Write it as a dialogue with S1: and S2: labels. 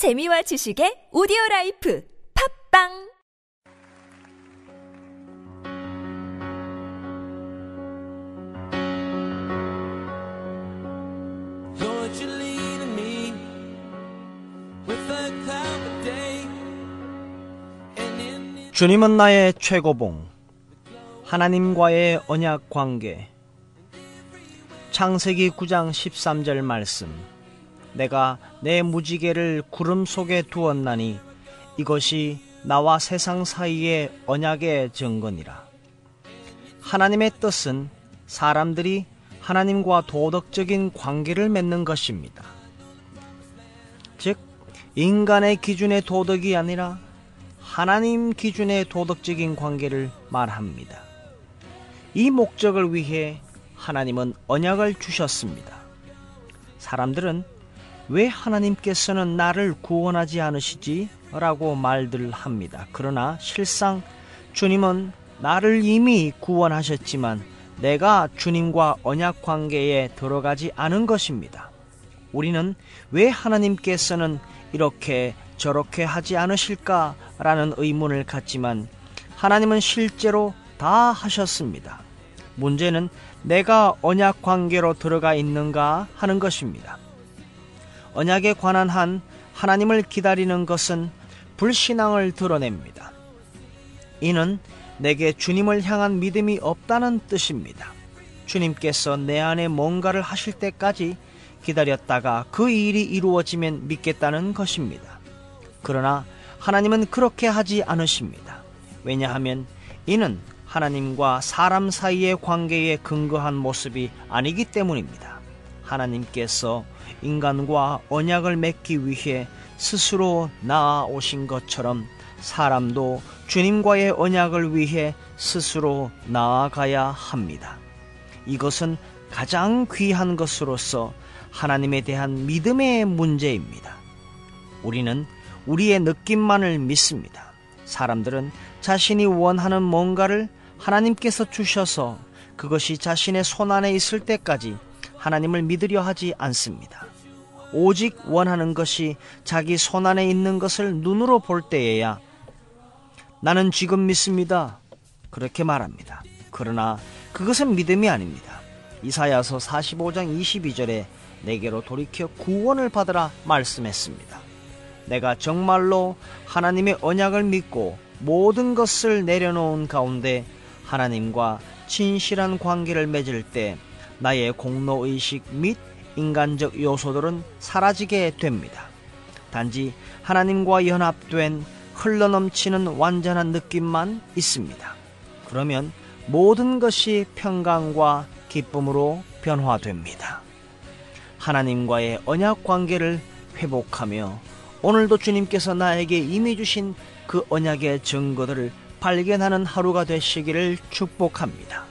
S1: 재미와 지식의 오디오 라이프 팝빵
S2: 주님은 나의 최고봉, 하나님과의 언약 관계. 창세기 9장 13절 말씀. 내가 내 무지개를 구름 속에 두었나니 이것이 나와 세상 사이의 언약의 증거니라. 하나님의 뜻은 사람들이 하나님과 도덕적인 관계를 맺는 것입니다. 즉, 인간의 기준의 도덕이 아니라 하나님 기준의 도덕적인 관계를 말합니다. 이 목적을 위해 하나님은 언약을 주셨습니다. 사람들은 왜 하나님께서는 나를 구원하지 않으시지? 라고 말들 합니다. 그러나 실상 주님은 나를 이미 구원하셨지만 내가 주님과 언약 관계에 들어가지 않은 것입니다. 우리는 왜 하나님께서는 이렇게 저렇게 하지 않으실까라는 의문을 갖지만 하나님은 실제로 다 하셨습니다. 문제는 내가 언약 관계로 들어가 있는가 하는 것입니다. 언약에 관한 한 하나님을 기다리는 것은 불신앙을 드러냅니다. 이는 내게 주님을 향한 믿음이 없다는 뜻입니다. 주님께서 내 안에 뭔가를 하실 때까지 기다렸다가 그 일이 이루어지면 믿겠다는 것입니다. 그러나 하나님은 그렇게 하지 않으십니다. 왜냐하면 이는 하나님과 사람 사이의 관계에 근거한 모습이 아니기 때문입니다. 하나님께서 인간과 언약을 맺기 위해 스스로 나아오신 것처럼 사람도 주님과의 언약을 위해 스스로 나아가야 합니다. 이것은 가장 귀한 것으로서 하나님에 대한 믿음의 문제입니다. 우리는 우리의 느낌만을 믿습니다. 사람들은 자신이 원하는 뭔가를 하나님께서 주셔서 그것이 자신의 손안에 있을 때까지 하나님을 믿으려 하지 않습니다. 오직 원하는 것이 자기 손안에 있는 것을 눈으로 볼 때에야 나는 지금 믿습니다. 그렇게 말합니다. 그러나 그것은 믿음이 아닙니다. 이사야서 45장 22절에 내게로 돌이켜 구원을 받으라 말씀했습니다. 내가 정말로 하나님의 언약을 믿고 모든 것을 내려놓은 가운데 하나님과 진실한 관계를 맺을 때 나의 공로의식 및 인간적 요소들은 사라지게 됩니다. 단지 하나님과 연합된 흘러넘치는 완전한 느낌만 있습니다. 그러면 모든 것이 평강과 기쁨으로 변화됩니다. 하나님과의 언약 관계를 회복하며 오늘도 주님께서 나에게 이미 주신 그 언약의 증거들을 발견하는 하루가 되시기를 축복합니다.